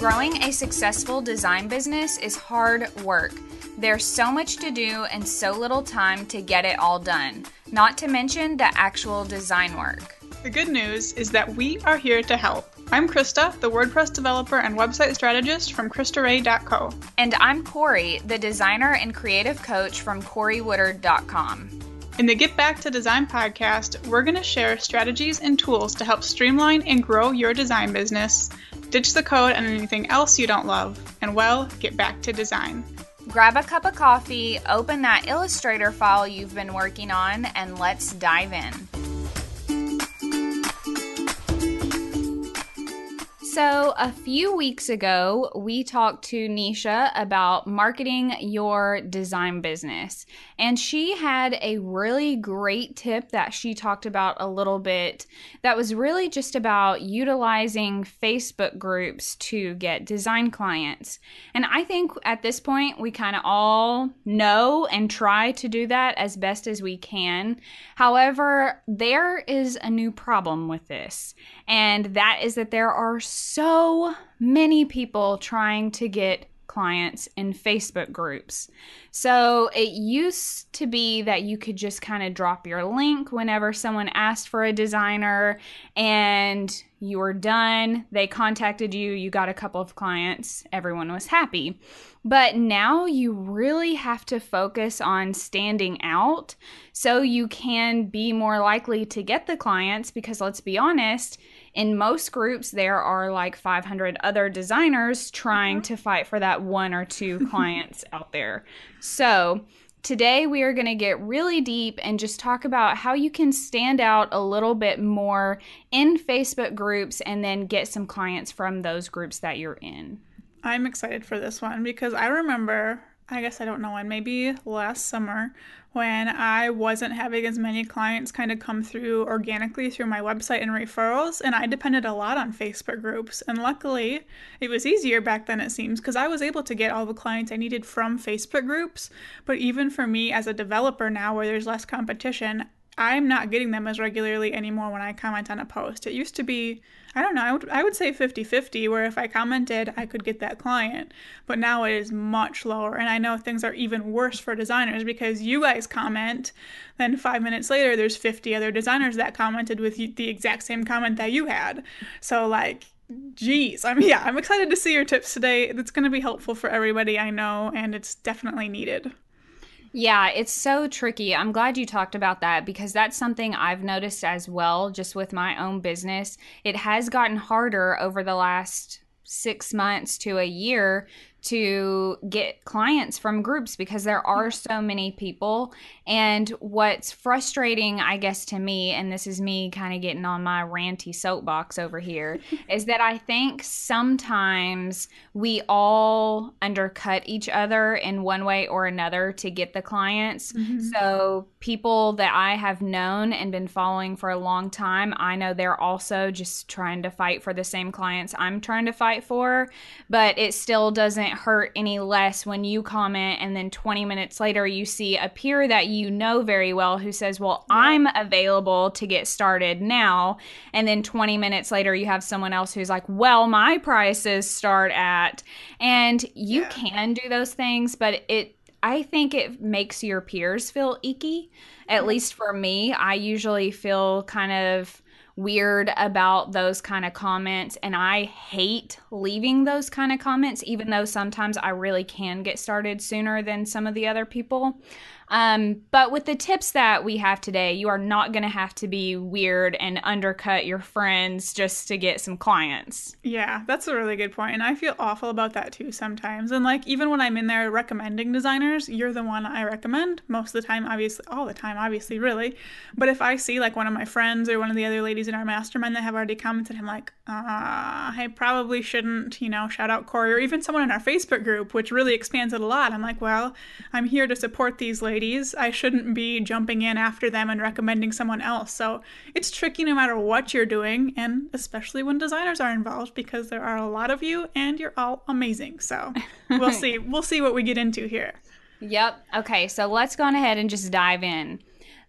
Growing a successful design business is hard work. There's so much to do and so little time to get it all done, not to mention the actual design work. The good news is that we are here to help. I'm Krista, the WordPress developer and website strategist from KristaRae.co. And I'm Corey, the designer and creative coach from CoreyWoodard.com. In the Get Back to Design podcast, we're going to share strategies and tools to help streamline and grow your design business, ditch the code and anything else you don't love, and well, get back to design. Grab a cup of coffee, open that Illustrator file you've been working on, and let's dive in. So, a few weeks ago, we talked to Nisha about marketing your design business. And she had a really great tip that she talked about a little bit that was really just about utilizing Facebook groups to get design clients. And I think at this point, we kind of all know and try to do that as best as we can. However, there is a new problem with this, and that is that there are so many people trying to get clients in Facebook groups. So it used to be that you could just kind of drop your link whenever someone asked for a designer and you were done. They contacted you, you got a couple of clients, everyone was happy. But now you really have to focus on standing out so you can be more likely to get the clients because let's be honest, in most groups there are like 500 other designers trying mm-hmm. to fight for that one or two clients out there. So, Today, we are going to get really deep and just talk about how you can stand out a little bit more in Facebook groups and then get some clients from those groups that you're in. I'm excited for this one because I remember, I guess I don't know when, maybe last summer when I wasn't having as many clients kind of come through organically through my website and referrals, and I depended a lot on Facebook groups. And luckily, it was easier back then, it seems, because I was able to get all the clients I needed from Facebook groups. But even for me as a developer now, where there's less competition, I'm not getting them as regularly anymore when I comment on a post. It used to be, I don't know, I would, I would say 50 50, where if I commented, I could get that client. But now it is much lower. And I know things are even worse for designers because you guys comment, then five minutes later, there's 50 other designers that commented with the exact same comment that you had. So, like, geez, I'm, yeah, I'm excited to see your tips today. It's going to be helpful for everybody I know, and it's definitely needed. Yeah, it's so tricky. I'm glad you talked about that because that's something I've noticed as well, just with my own business. It has gotten harder over the last six months to a year to get clients from groups because there are so many people. And what's frustrating, I guess, to me, and this is me kind of getting on my ranty soapbox over here, is that I think sometimes we all undercut each other in one way or another to get the clients. Mm-hmm. So, people that I have known and been following for a long time, I know they're also just trying to fight for the same clients I'm trying to fight for, but it still doesn't hurt any less when you comment and then 20 minutes later you see a peer that you know very well who says, Well, yeah. I'm available to get started now. And then 20 minutes later you have someone else who's like, Well, my prices start at. And you yeah. can do those things, but it, I think it makes your peers feel icky. At mm-hmm. least for me, I usually feel kind of weird about those kind of comments and I hate leaving those kind of comments even though sometimes I really can get started sooner than some of the other people. Um, but with the tips that we have today, you are not going to have to be weird and undercut your friends just to get some clients. Yeah, that's a really good point. And I feel awful about that too sometimes. And like, even when I'm in there recommending designers, you're the one I recommend most of the time, obviously, all the time, obviously, really. But if I see like one of my friends or one of the other ladies in our mastermind that have already commented, I'm like, uh, I probably shouldn't, you know, shout out Corey or even someone in our Facebook group, which really expands it a lot. I'm like, well, I'm here to support these ladies ladies. I shouldn't be jumping in after them and recommending someone else. So it's tricky no matter what you're doing, and especially when designers are involved because there are a lot of you and you're all amazing. So we'll see. We'll see what we get into here. Yep. Okay, so let's go on ahead and just dive in.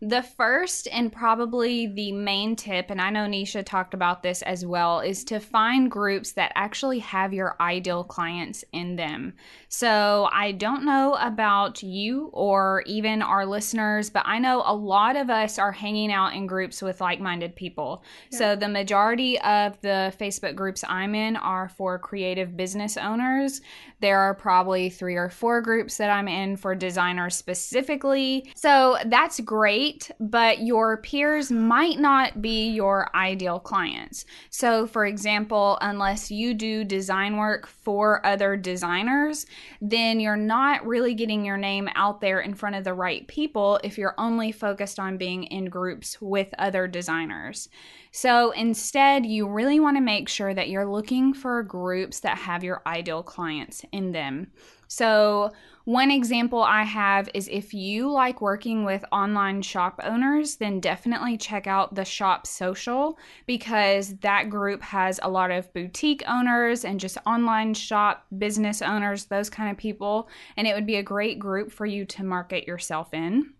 The first and probably the main tip, and I know Nisha talked about this as well, is to find groups that actually have your ideal clients in them. So I don't know about you or even our listeners, but I know a lot of us are hanging out in groups with like minded people. Yeah. So the majority of the Facebook groups I'm in are for creative business owners. There are probably three or four groups that I'm in for designers specifically. So that's great, but your peers might not be your ideal clients. So, for example, unless you do design work for other designers, then you're not really getting your name out there in front of the right people if you're only focused on being in groups with other designers. So instead, you really want to make sure that you're looking for groups that have your ideal clients in them. So, one example I have is if you like working with online shop owners, then definitely check out the Shop Social because that group has a lot of boutique owners and just online shop business owners, those kind of people. And it would be a great group for you to market yourself in.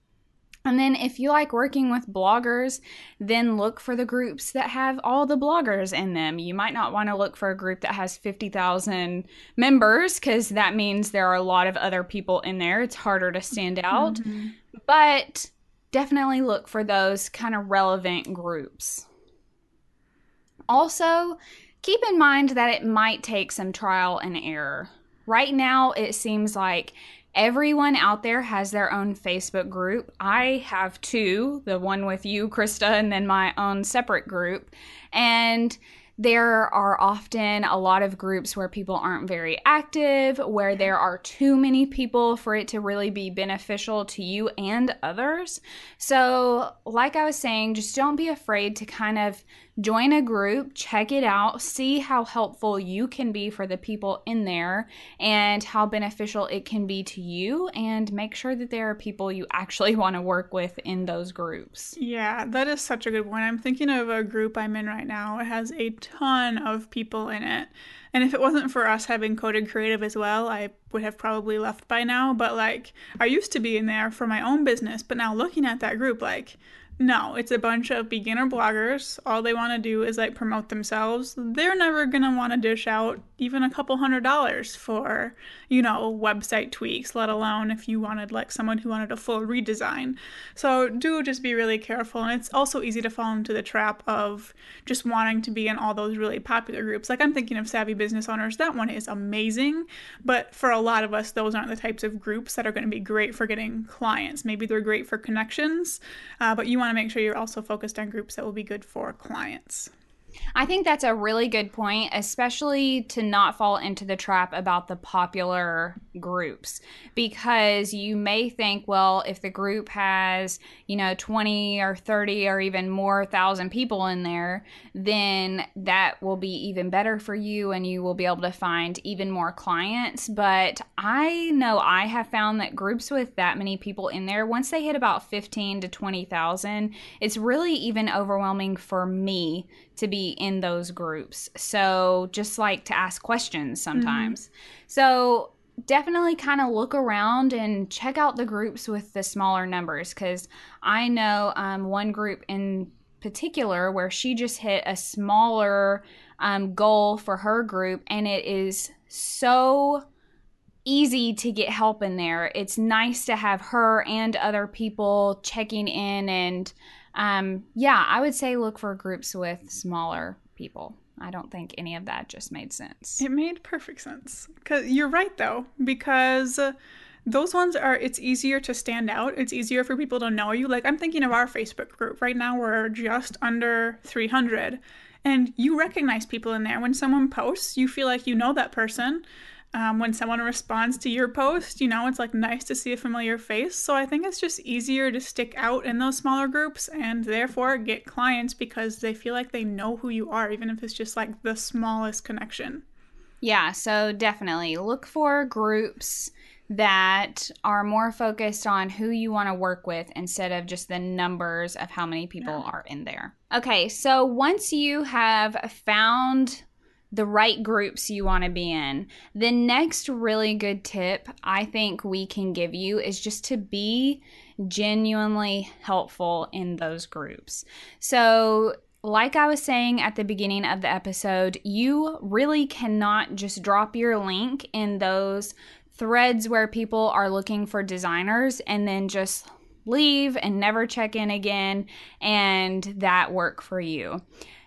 And then if you like working with bloggers, then look for the groups that have all the bloggers in them. You might not want to look for a group that has 50,000 members because that means there are a lot of other people in there. It's harder to stand out. Mm-hmm. But definitely look for those kind of relevant groups. Also, keep in mind that it might take some trial and error. Right now, it seems like Everyone out there has their own Facebook group. I have two the one with you, Krista, and then my own separate group. And there are often a lot of groups where people aren't very active, where there are too many people for it to really be beneficial to you and others. So, like I was saying, just don't be afraid to kind of Join a group, check it out, see how helpful you can be for the people in there and how beneficial it can be to you, and make sure that there are people you actually want to work with in those groups. Yeah, that is such a good point. I'm thinking of a group I'm in right now. It has a ton of people in it. And if it wasn't for us having coded creative as well, I would have probably left by now. But like, I used to be in there for my own business, but now looking at that group, like, no, it's a bunch of beginner bloggers. All they want to do is like promote themselves. They're never going to want to dish out even a couple hundred dollars for, you know, website tweaks, let alone if you wanted like someone who wanted a full redesign. So do just be really careful. And it's also easy to fall into the trap of just wanting to be in all those really popular groups. Like I'm thinking of Savvy Business Owners. That one is amazing. But for a lot of us, those aren't the types of groups that are going to be great for getting clients. Maybe they're great for connections, uh, but you want to make sure you're also focused on groups that will be good for clients. I think that's a really good point, especially to not fall into the trap about the popular groups because you may think, well, if the group has, you know, 20 or 30 or even more thousand people in there, then that will be even better for you and you will be able to find even more clients. But I know I have found that groups with that many people in there, once they hit about 15 to 20,000, it's really even overwhelming for me to be in those groups. So just like to ask questions sometimes. Mm-hmm. So definitely kind of look around and check out the groups with the smaller numbers because I know um, one group in particular where she just hit a smaller um, goal for her group and it is so easy to get help in there. It's nice to have her and other people checking in and um, yeah, I would say look for groups with smaller people. I don't think any of that just made sense. It made perfect sense. Cause you're right though, because those ones are it's easier to stand out. It's easier for people to know you. Like I'm thinking of our Facebook group. Right now we're just under 300 and you recognize people in there. When someone posts, you feel like you know that person um, when someone responds to your post, you know, it's like nice to see a familiar face. So I think it's just easier to stick out in those smaller groups and therefore get clients because they feel like they know who you are, even if it's just like the smallest connection. Yeah, so definitely look for groups that are more focused on who you want to work with instead of just the numbers of how many people yeah. are in there. Okay, so once you have found the right groups you want to be in. The next really good tip I think we can give you is just to be genuinely helpful in those groups. So, like I was saying at the beginning of the episode, you really cannot just drop your link in those threads where people are looking for designers and then just leave and never check in again and that work for you.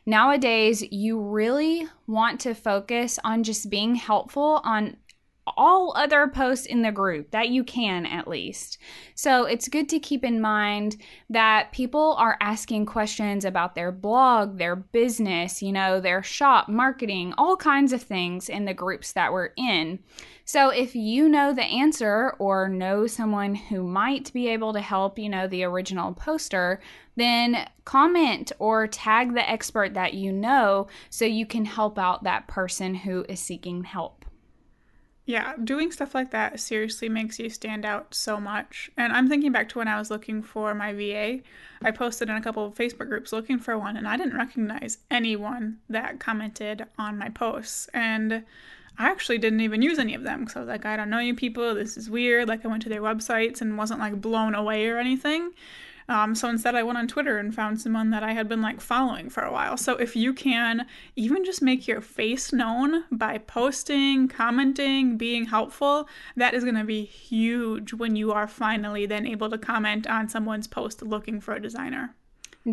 Nowadays, you really want to focus on just being helpful on all other posts in the group that you can at least. So it's good to keep in mind that people are asking questions about their blog, their business, you know, their shop, marketing, all kinds of things in the groups that we're in. So if you know the answer or know someone who might be able to help, you know, the original poster, then comment or tag the expert that you know so you can help out that person who is seeking help. Yeah, doing stuff like that seriously makes you stand out so much. And I'm thinking back to when I was looking for my VA. I posted in a couple of Facebook groups looking for one, and I didn't recognize anyone that commented on my posts. And I actually didn't even use any of them because I was like, I don't know you people. This is weird. Like, I went to their websites and wasn't like blown away or anything. Um, so instead, I went on Twitter and found someone that I had been like following for a while. So if you can even just make your face known by posting, commenting, being helpful, that is going to be huge when you are finally then able to comment on someone's post looking for a designer.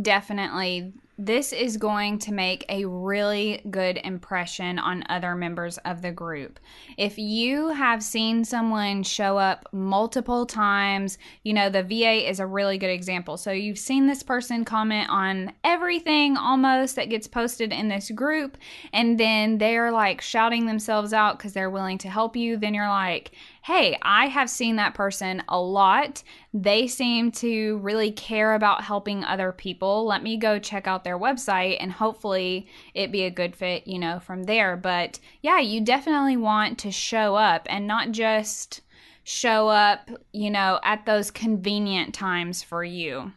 Definitely this is going to make a really good impression on other members of the group. If you have seen someone show up multiple times, you know, the VA is a really good example. So you've seen this person comment on everything almost that gets posted in this group, and then they're like shouting themselves out because they're willing to help you. Then you're like, hey, I have seen that person a lot. They seem to really care about helping other people. Let me go check out their website and hopefully it be a good fit, you know, from there. But yeah, you definitely want to show up and not just show up, you know, at those convenient times for you.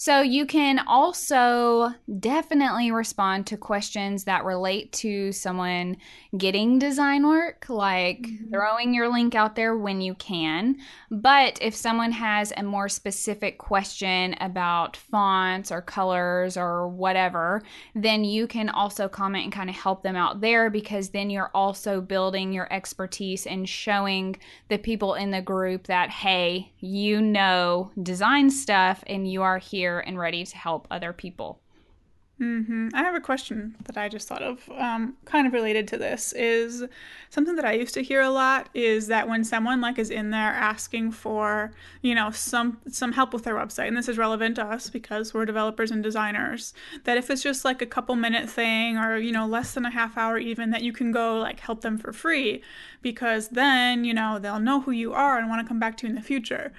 So you can also definitely respond to questions that relate to someone getting design work, like mm-hmm. throwing your link out there when you can. But if someone has a more specific question about fonts or colors or whatever, then you can also comment and kind of help them out there because then you're also building your expertise and showing the people in the group that, hey, you know design stuff and you are here here and ready to help other people. Mm-hmm. I have a question that I just thought of, um, kind of related to this. Is something that I used to hear a lot is that when someone like is in there asking for, you know, some some help with their website, and this is relevant to us because we're developers and designers, that if it's just like a couple minute thing or you know less than a half hour even, that you can go like help them for free, because then you know they'll know who you are and want to come back to you in the future.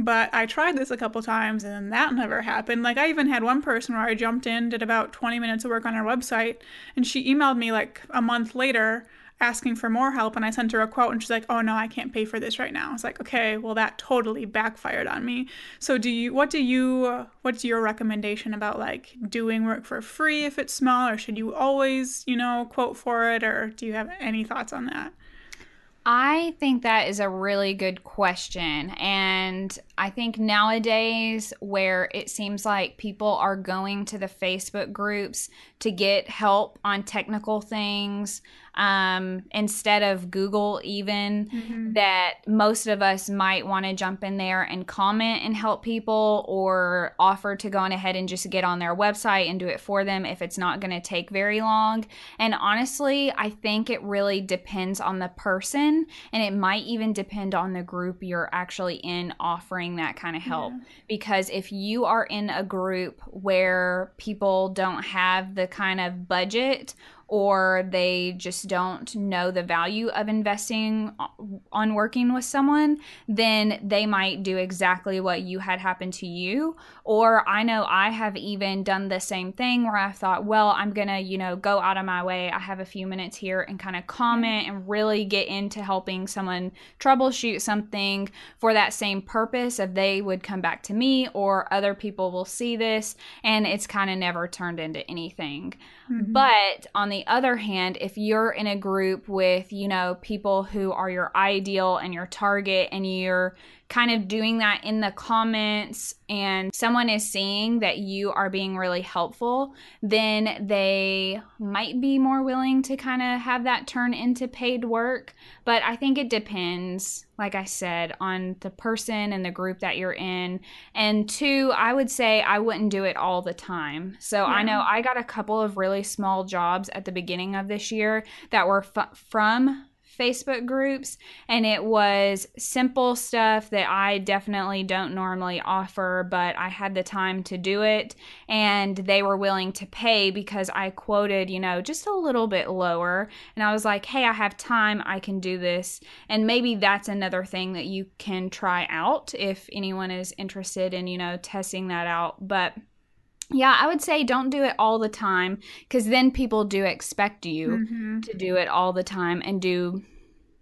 But I tried this a couple times and that never happened. Like I even had one person where I jumped in, did about 20 minutes of work on her website, and she emailed me like a month later asking for more help and I sent her a quote and she's like, "Oh no, I can't pay for this right now." It's like, "Okay, well that totally backfired on me." So do you what do you what's your recommendation about like doing work for free if it's small or should you always, you know, quote for it or do you have any thoughts on that? I think that is a really good question. And I think nowadays, where it seems like people are going to the Facebook groups to get help on technical things, um, instead of Google, even mm-hmm. that most of us might want to jump in there and comment and help people or offer to go on ahead and just get on their website and do it for them if it's not going to take very long. And honestly, I think it really depends on the person and it might even depend on the group you're actually in offering that kind of help. Yeah. Because if you are in a group where people don't have the kind of budget or they just don't know the value of investing on working with someone, then they might do exactly what you had happen to you. Or I know I have even done the same thing where I thought, well, I'm going to, you know, go out of my way. I have a few minutes here and kind of comment and really get into helping someone troubleshoot something for that same purpose if they would come back to me or other people will see this and it's kind of never turned into anything. Mm-hmm. But on the the other hand, if you're in a group with, you know, people who are your ideal and your target and you're kind of doing that in the comments and someone is seeing that you are being really helpful, then they might be more willing to kind of have that turn into paid work. But I think it depends, like I said, on the person and the group that you're in. And two, I would say I wouldn't do it all the time. So yeah. I know I got a couple of really small jobs at the beginning of this year that were f- from Facebook groups, and it was simple stuff that I definitely don't normally offer, but I had the time to do it, and they were willing to pay because I quoted, you know, just a little bit lower. And I was like, hey, I have time, I can do this. And maybe that's another thing that you can try out if anyone is interested in, you know, testing that out. But yeah, I would say don't do it all the time because then people do expect you mm-hmm. to do it all the time and do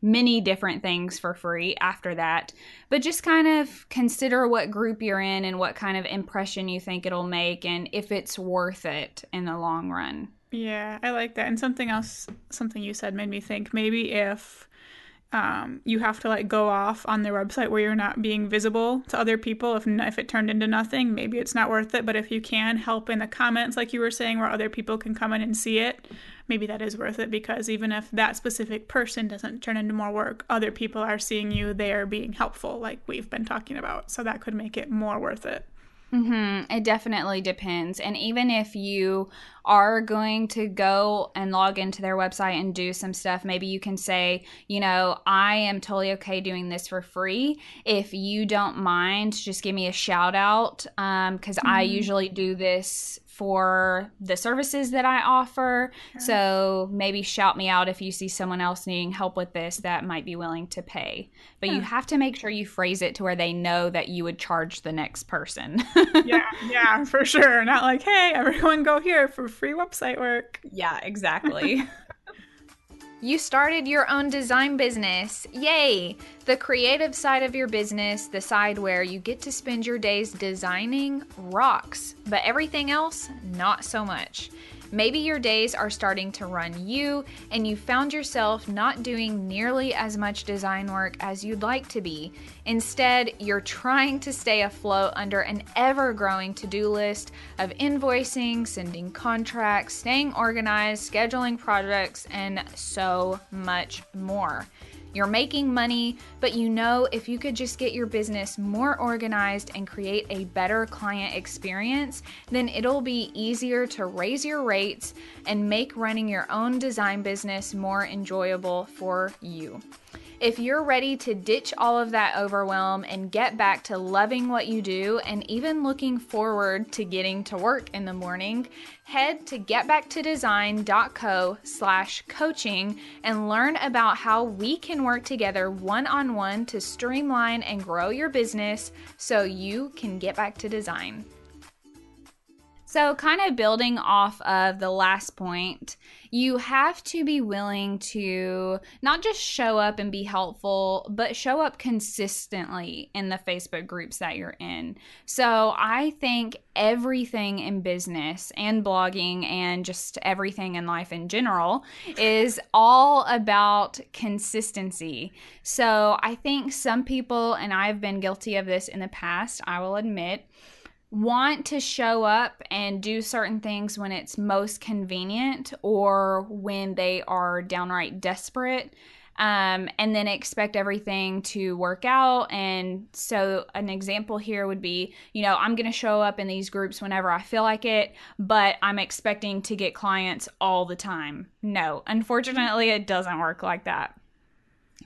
many different things for free after that. But just kind of consider what group you're in and what kind of impression you think it'll make and if it's worth it in the long run. Yeah, I like that. And something else, something you said made me think maybe if um, you have to like go off on their website where you're not being visible to other people. If if it turned into nothing, maybe it's not worth it. But if you can help in the comments, like you were saying, where other people can come in and see it, maybe that is worth it because even if that specific person doesn't turn into more work, other people are seeing you there being helpful, like we've been talking about. So that could make it more worth it. Mm-hmm. It definitely depends. And even if you are going to go and log into their website and do some stuff, maybe you can say, you know, I am totally okay doing this for free. If you don't mind, just give me a shout out because um, mm-hmm. I usually do this for the services that I offer. Sure. So maybe shout me out if you see someone else needing help with this that might be willing to pay. But you have to make sure you phrase it to where they know that you would charge the next person. yeah, yeah, for sure. Not like, hey, everyone go here for free website work. Yeah, exactly. You started your own design business. Yay! The creative side of your business, the side where you get to spend your days designing, rocks, but everything else, not so much. Maybe your days are starting to run you, and you found yourself not doing nearly as much design work as you'd like to be. Instead, you're trying to stay afloat under an ever growing to do list of invoicing, sending contracts, staying organized, scheduling projects, and so much more. You're making money, but you know if you could just get your business more organized and create a better client experience, then it'll be easier to raise your rates and make running your own design business more enjoyable for you. If you're ready to ditch all of that overwhelm and get back to loving what you do and even looking forward to getting to work in the morning, head to getbacktodesign.co slash coaching and learn about how we can work together one-on-one to streamline and grow your business so you can get back to design. So, kind of building off of the last point, you have to be willing to not just show up and be helpful, but show up consistently in the Facebook groups that you're in. So I think everything in business and blogging and just everything in life in general is all about consistency. So I think some people, and I've been guilty of this in the past, I will admit want to show up and do certain things when it's most convenient or when they are downright desperate um, and then expect everything to work out. And so, an example here would be you know, I'm going to show up in these groups whenever I feel like it, but I'm expecting to get clients all the time. No, unfortunately, it doesn't work like that.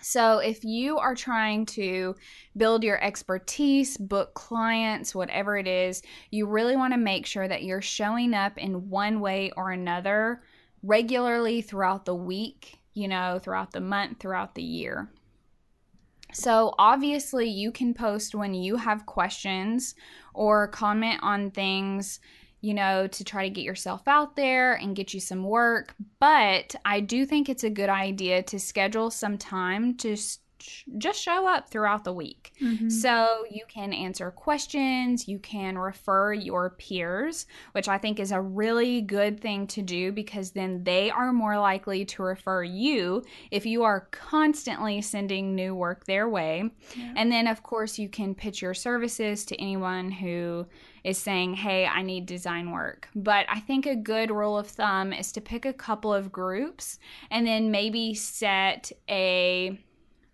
So, if you are trying to build your expertise, book clients, whatever it is, you really want to make sure that you're showing up in one way or another regularly throughout the week, you know, throughout the month, throughout the year. So, obviously, you can post when you have questions or comment on things you know, to try to get yourself out there and get you some work. But I do think it's a good idea to schedule some time to just show up throughout the week. Mm-hmm. So you can answer questions, you can refer your peers, which I think is a really good thing to do because then they are more likely to refer you if you are constantly sending new work their way. Yeah. And then, of course, you can pitch your services to anyone who is saying, hey, I need design work. But I think a good rule of thumb is to pick a couple of groups and then maybe set a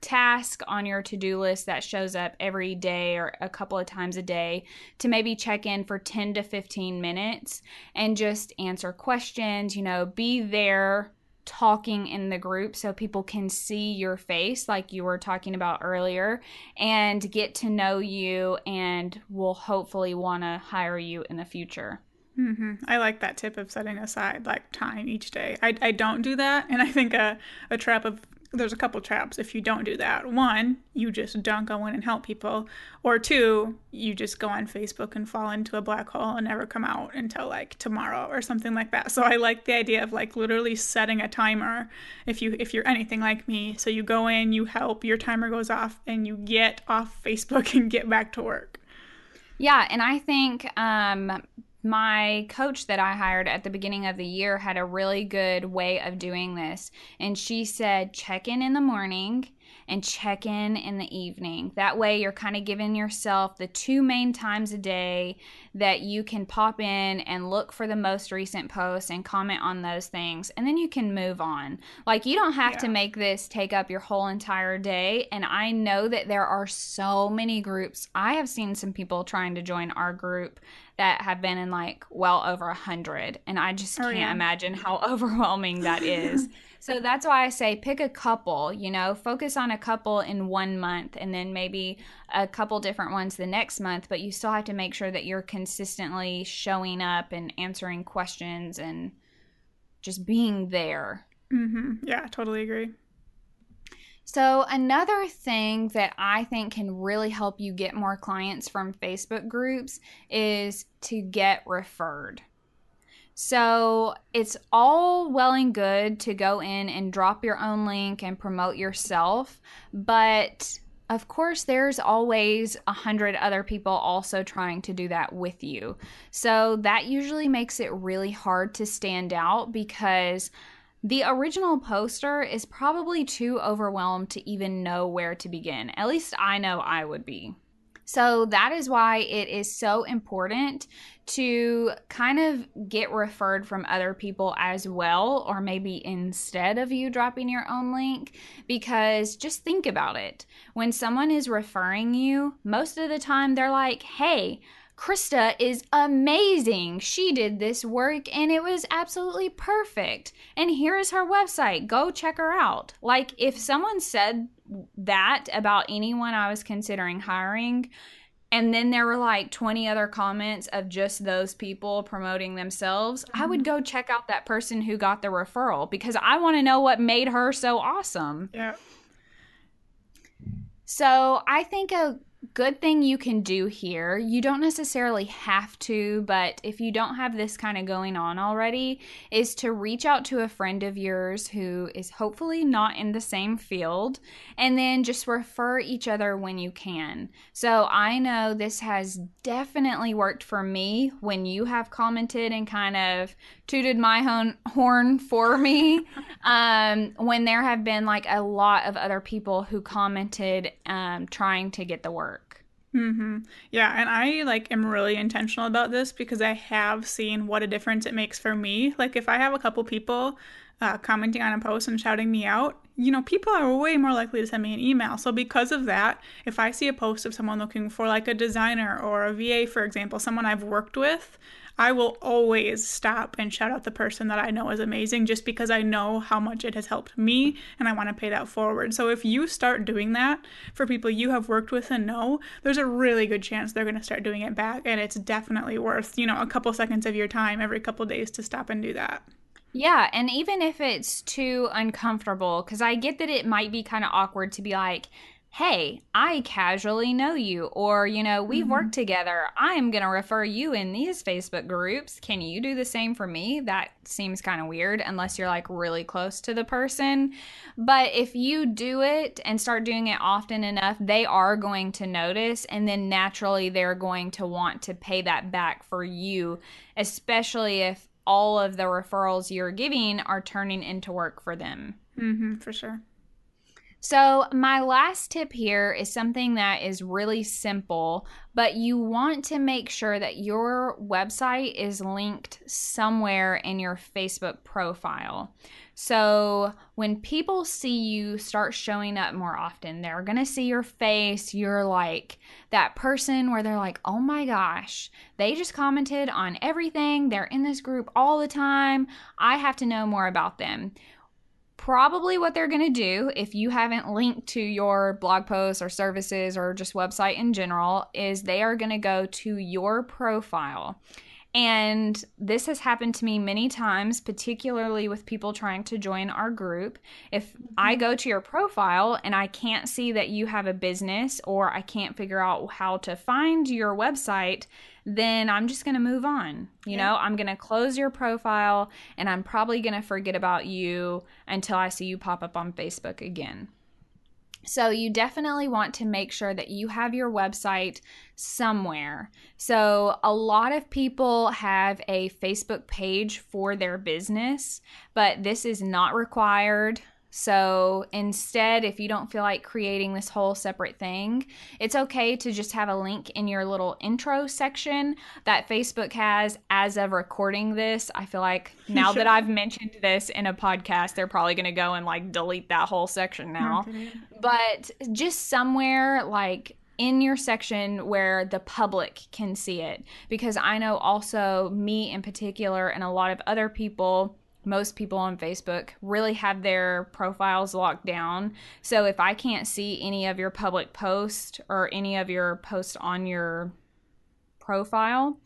task on your to do list that shows up every day or a couple of times a day to maybe check in for 10 to 15 minutes and just answer questions, you know, be there talking in the group so people can see your face, like you were talking about earlier, and get to know you and will hopefully want to hire you in the future. Mm-hmm. I like that tip of setting aside like time each day. I, I don't do that, and I think a, a trap of there's a couple traps if you don't do that. One, you just don't go in and help people, or two, you just go on Facebook and fall into a black hole and never come out until like tomorrow or something like that. So I like the idea of like literally setting a timer if you if you're anything like me. So you go in, you help, your timer goes off and you get off Facebook and get back to work. Yeah, and I think um my coach that I hired at the beginning of the year had a really good way of doing this. And she said, check in in the morning and check in in the evening. That way, you're kind of giving yourself the two main times a day that you can pop in and look for the most recent posts and comment on those things. And then you can move on. Like, you don't have yeah. to make this take up your whole entire day. And I know that there are so many groups. I have seen some people trying to join our group that have been in like well over a hundred and i just oh, can't yeah. imagine how overwhelming that is so that's why i say pick a couple you know focus on a couple in one month and then maybe a couple different ones the next month but you still have to make sure that you're consistently showing up and answering questions and just being there mm-hmm. yeah totally agree so, another thing that I think can really help you get more clients from Facebook groups is to get referred. So, it's all well and good to go in and drop your own link and promote yourself, but of course, there's always a hundred other people also trying to do that with you. So, that usually makes it really hard to stand out because the original poster is probably too overwhelmed to even know where to begin. At least I know I would be. So that is why it is so important to kind of get referred from other people as well, or maybe instead of you dropping your own link. Because just think about it. When someone is referring you, most of the time they're like, hey, Krista is amazing. She did this work and it was absolutely perfect. And here is her website. Go check her out. Like, if someone said that about anyone I was considering hiring, and then there were like 20 other comments of just those people promoting themselves, mm-hmm. I would mm-hmm. go check out that person who got the referral because I want to know what made her so awesome. Yeah. So I think a good thing you can do here. You don't necessarily have to, but if you don't have this kind of going on already, is to reach out to a friend of yours who is hopefully not in the same field and then just refer each other when you can. So I know this has definitely worked for me when you have commented and kind of tooted my horn for me. um, when there have been like a lot of other people who commented um, trying to get the work. Mm-hmm. Yeah, and I like am really intentional about this because I have seen what a difference it makes for me. Like if I have a couple people uh, commenting on a post and shouting me out, you know, people are way more likely to send me an email. So because of that, if I see a post of someone looking for like a designer or a VA, for example, someone I've worked with, I will always stop and shout out the person that I know is amazing just because I know how much it has helped me and I want to pay that forward. So if you start doing that for people you have worked with and know, there's a really good chance they're going to start doing it back and it's definitely worth, you know, a couple seconds of your time every couple days to stop and do that. Yeah, and even if it's too uncomfortable, because I get that it might be kind of awkward to be like, hey, I casually know you, or, you know, we've mm-hmm. worked together. I'm going to refer you in these Facebook groups. Can you do the same for me? That seems kind of weird unless you're like really close to the person. But if you do it and start doing it often enough, they are going to notice, and then naturally they're going to want to pay that back for you, especially if all of the referrals you're giving are turning into work for them. Mm-hmm, for sure. So, my last tip here is something that is really simple, but you want to make sure that your website is linked somewhere in your Facebook profile. So, when people see you start showing up more often, they're going to see your face. You're like that person where they're like, oh my gosh, they just commented on everything. They're in this group all the time. I have to know more about them probably what they're going to do if you haven't linked to your blog posts or services or just website in general is they are going to go to your profile. And this has happened to me many times, particularly with people trying to join our group. If I mm-hmm. go to your profile and I can't see that you have a business or I can't figure out how to find your website, then I'm just going to move on. You yeah. know, I'm going to close your profile and I'm probably going to forget about you until I see you pop up on Facebook again. So, you definitely want to make sure that you have your website somewhere. So, a lot of people have a Facebook page for their business, but this is not required. So instead, if you don't feel like creating this whole separate thing, it's okay to just have a link in your little intro section that Facebook has as of recording this. I feel like now that I've mentioned this in a podcast, they're probably going to go and like delete that whole section now. Okay. But just somewhere like in your section where the public can see it because I know also me in particular and a lot of other people most people on Facebook really have their profiles locked down. So if I can't see any of your public posts or any of your posts on your profile,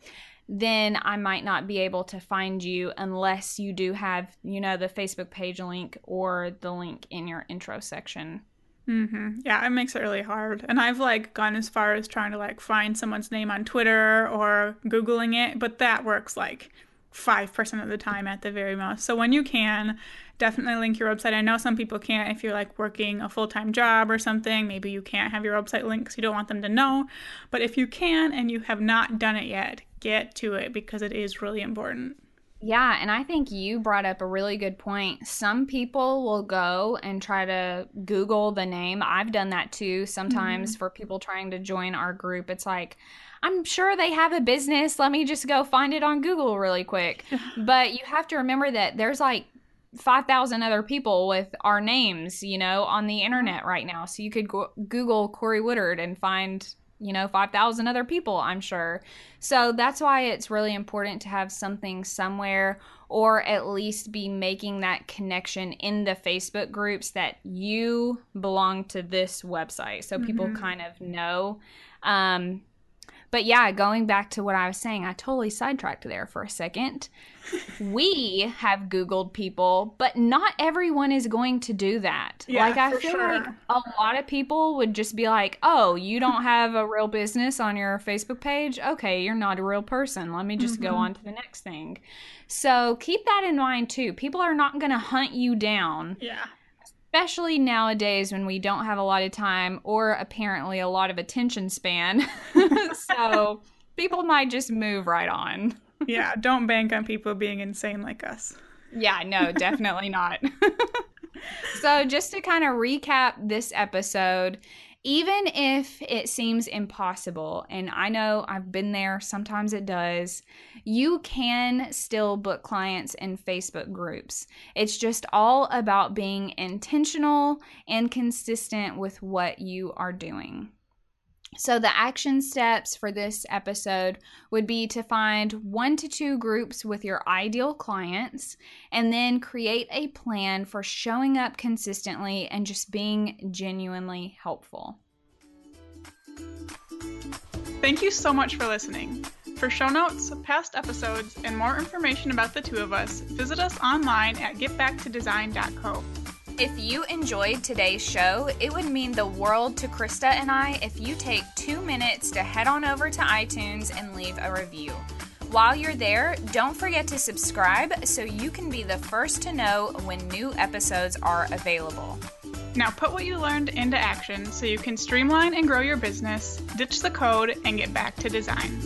then I might not be able to find you unless you do have, you know, the Facebook page link or the link in your intro section. Mm-hmm. Yeah, it makes it really hard. And I've like gone as far as trying to like find someone's name on Twitter or Googling it, but that works like 5% of the time at the very most. So when you can, definitely link your website. I know some people can't if you're like working a full time job or something. Maybe you can't have your website linked because you don't want them to know. But if you can and you have not done it yet, get to it because it is really important. Yeah, and I think you brought up a really good point. Some people will go and try to Google the name. I've done that too sometimes mm-hmm. for people trying to join our group. It's like, I'm sure they have a business. Let me just go find it on Google really quick. but you have to remember that there's like 5,000 other people with our names, you know, on the internet right now. So you could go- Google Corey Woodard and find, you know, 5,000 other people, I'm sure. So that's why it's really important to have something somewhere or at least be making that connection in the Facebook groups that you belong to this website. So people mm-hmm. kind of know. Um, but yeah, going back to what I was saying, I totally sidetracked there for a second. we have Googled people, but not everyone is going to do that. Yeah, like, I feel sure. like a lot of people would just be like, oh, you don't have a real business on your Facebook page? Okay, you're not a real person. Let me just mm-hmm. go on to the next thing. So keep that in mind too. People are not going to hunt you down. Yeah especially nowadays when we don't have a lot of time or apparently a lot of attention span. so people might just move right on. yeah, don't bank on people being insane like us. Yeah, no, definitely not. so, just to kind of recap this episode, even if it seems impossible, and I know I've been there, sometimes it does, you can still book clients in Facebook groups. It's just all about being intentional and consistent with what you are doing. So, the action steps for this episode would be to find one to two groups with your ideal clients and then create a plan for showing up consistently and just being genuinely helpful. Thank you so much for listening. For show notes, past episodes, and more information about the two of us, visit us online at getbacktodesign.co. If you enjoyed today's show, it would mean the world to Krista and I if you take two minutes to head on over to iTunes and leave a review. While you're there, don't forget to subscribe so you can be the first to know when new episodes are available. Now put what you learned into action so you can streamline and grow your business, ditch the code, and get back to design.